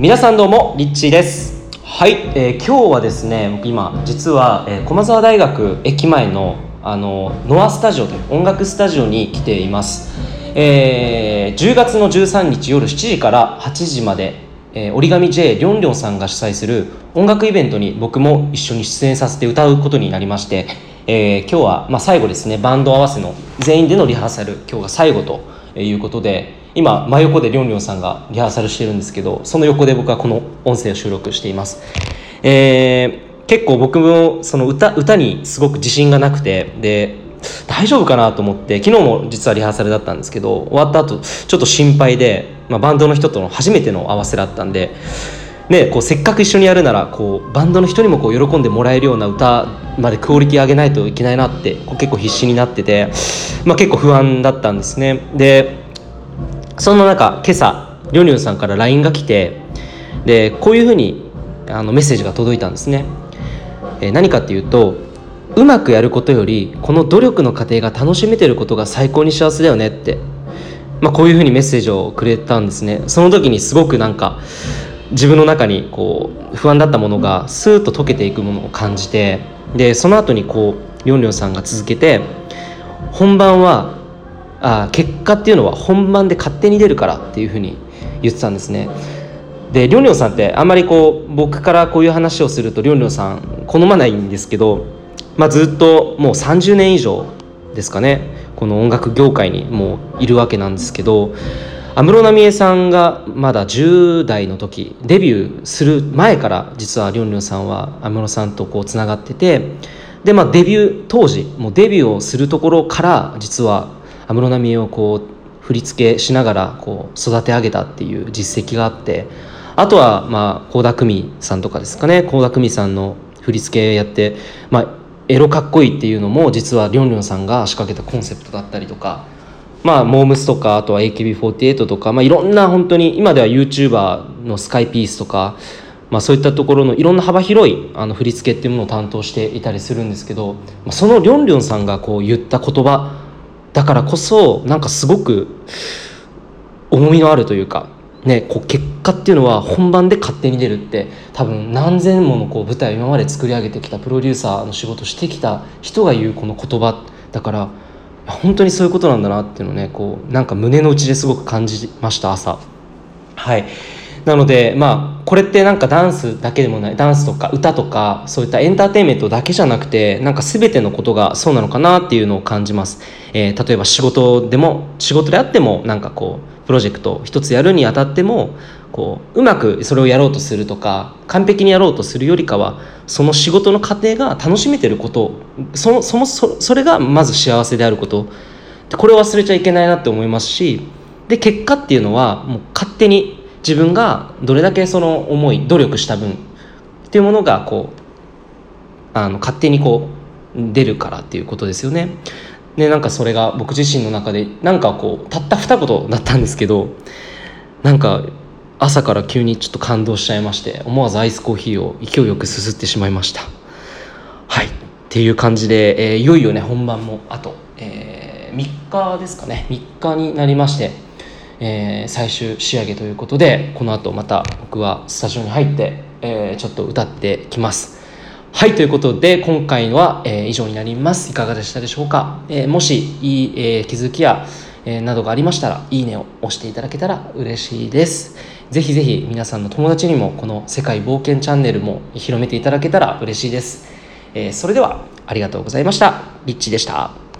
皆さんどうもリッチーです。はい、えー今日はですね今実は、えー駒沢大学駅前のあのノアスタジオという音楽スタジオに来ています、えー10月の13日夜7時から8時まで、えー折り紙 J りょんりょんさんが主催する音楽イベントに僕も一緒に出演させて歌うことになりまして、えー今日は、まあ、最後ですねバンド合わせの全員でのリハーサル今日が最後ということで今真横でりょんりょんさんがリハーサルしてるんですけどその横で僕はこの音声を収録しています、えー結構僕もその歌歌にすごく自信がなくてで大丈夫かなと思って昨日も実はリハーサルだったんですけど終わった後ちょっと心配で、まあ、バンドの人との初めての合わせだったんでね、こうせっかく一緒にやるならこうバンドの人にもこう喜んでもらえるような歌までクオリティ上げないといけないなって結構必死になってて、まあ、結構不安だったんですね。でそんな中今朝りょんりょんさんから LINE が来てでこういうふうにあのメッセージが届いたんですね、えー何かっていうとうまくやることよりこの努力の過程が楽しめてることが最高に幸せだよねって、まあ、こういうふうにメッセージをくれたんですね。その時にすごくなんか自分の中にこう不安だったものがスーッと溶けていくものを感じてでその後にこうりょんりょんさんが続けて本番はあ結果っていうのは本番で勝手に出るからっていうふうに言ってたんですね。でりょんりょんさんってあんまりこう僕からこういう話をするとりょんりょんさん好まないんですけど、まあ、ずっともう30年以上ですかね。この音楽業界にもういるわけなんですけど安室奈美恵さんがまだ10代の時デビューする前から実はりょんりょんさんは安室さんとこうつながっててで、まあ、デビュー当時もうデビューをするところから実は安室奈美恵をこう振り付けしながらこう育て上げたっていう実績があってあとはまあ倖田來未さんとかですかね。倖田來未さんの振り付けやって、まあ、エロかっこいいっていうのも実はりょんりょんさんが仕掛けたコンセプトだったりとかまあ、モームスとかあとは AKB48 とか、まあ、いろんな本当に今では YouTuber のスカイピースとか、まあ、そういったところのいろんな幅広いあの振り付けっていうものを担当していたりするんですけど、まあ、そのりょんりょんさんがこう言った言葉だからこそなんかすごく重みのあるというか、ね、こう結果っていうのは本番で勝手に出るって多分何千ものこう舞台を今まで作り上げてきたプロデューサーの仕事してきた人が言うこの言葉だから本当にそういうことなんだなっていうのをねこうなんか胸の内ですごく感じました朝。はい。なのでまあこれってなんかダンスだけでもないダンスとか歌とかそういったエンターテインメントだけじゃなくてなんか全てのことがそうなのかなっていうのを感じます、えー例えば仕事でも仕事であってもなんかこうプロジェクト一つやるにあたってもこううまくそれをやろうとするとか完璧にやろうとするよりかはその仕事の過程が楽しめてることそのそもそそれがまず幸せであること。これを忘れちゃいけないなって思いますしで結果っていうのはもう勝手に自分がどれだけその思い努力した分っていうものがこうあの勝手にこう出るからっていうことですよね。でなんかそれが僕自身の中でなんかこうたった二言だったんですけどなんか朝から急にちょっと感動しちゃいまして思わずアイスコーヒーを勢いよくすすってしまいました。はい。っていう感じで、えーいよいよね本番もあと、え3日ですかね。3日になりまして、えー最終仕上げということでこの後また僕はスタジオに入って、えーちょっと歌ってきます。はいということで今回は、えー以上になります。いかがでしたでしょうか、えもしいい、え気づきや、えなどがありましたらいいねを押していただけたら嬉しいです。ぜひぜひ皆さんの友達にもこの世界冒険チャンネルも広めていただけたら嬉しいです、えそれではありがとうございました。リッチでした。